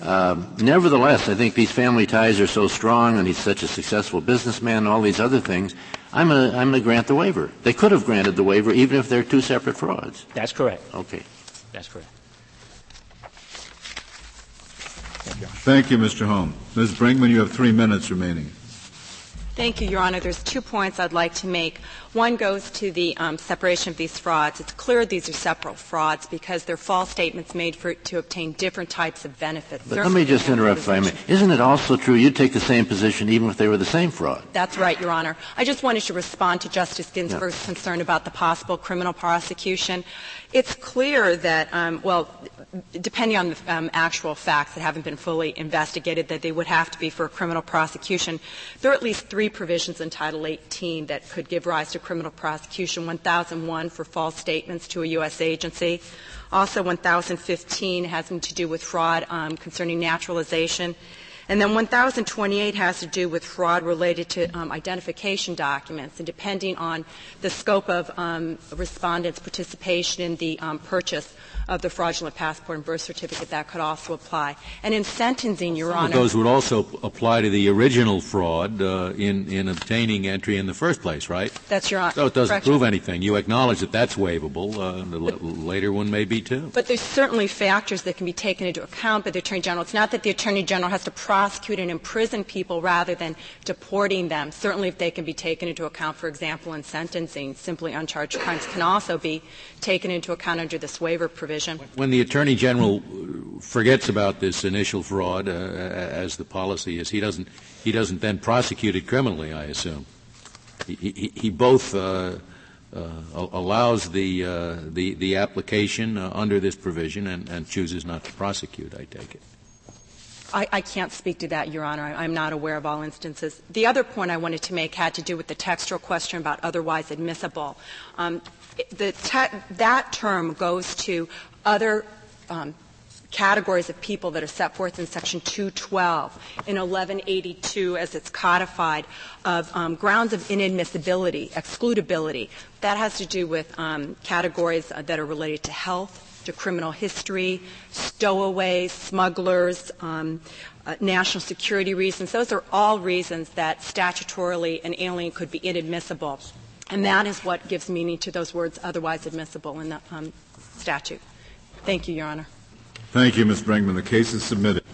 Uh, nevertheless, I think these family ties are so strong, and he's such a successful businessman, and all these other things. I'm going to I'm to grant the waiver. They could have granted the waiver even if they're two separate frauds. That's correct. Okay. That's correct. Thank you, Mr. Holm. Ms. Brinkman, you have three minutes remaining. Thank you, Your Honor. There's two points I'd like to make. One goes to the um, separation of these frauds. It's clear these are separate frauds because they're false statements made for, to obtain different types of benefits. But let me just interrupt if I may. Isn't it also true you'd take the same position even if they were the same fraud? That's right, Your Honor. I just wanted to respond to Justice Ginsburg's yeah. concern about the possible criminal prosecution. It's clear that, um, well, depending on the um, actual facts that haven't been fully investigated, that they would have to be for criminal prosecution. There are at least three provisions in Title 18 that could give rise to criminal prosecution. 1001 for false statements to a U.S. agency. Also 1015 has to do with fraud um, concerning naturalization. And then 1028 has to do with fraud related to um, identification documents. And depending on the scope of um, respondents' participation in the um, purchase of the fraudulent passport and birth certificate, that could also apply. And in sentencing, Your Honor. Those would also apply to the original fraud uh, in, in obtaining entry in the first place, right? That's Your Honor. So it doesn't Correct. prove anything. You acknowledge that that's waivable. Uh, the but, later one may be too. But there's certainly factors that can be taken into account by the Attorney General. It's not that the Attorney General has to prosecute and imprison people rather than deporting them. Certainly if they can be taken into account, for example, in sentencing, simply uncharged crimes can also be taken into account under this waiver provision. When the Attorney General forgets about this initial fraud, uh, as the policy is, he doesn't, he doesn't then prosecute it criminally, I assume. He, he, he both uh, uh, allows the, uh, the, the application uh, under this provision and, and chooses not to prosecute, I take it. I, can't speak to that, Your Honor. I, am not aware of all instances. The other point I wanted to make had to do with the textual question about otherwise admissible. Um, te- that term goes to other um, categories of people that are set forth in Section 212 in 1182 as it's codified of um, grounds of inadmissibility, excludability. That has to do with um, categories that are related to health, to criminal history, stowaways, smugglers, um, uh, national security reasons. Those are all reasons that statutorily an alien could be inadmissible. And that is what gives meaning to those words otherwise admissible in the um, statute. Thank you, Your Honor. Thank you, Ms. Brinkman. The case is submitted.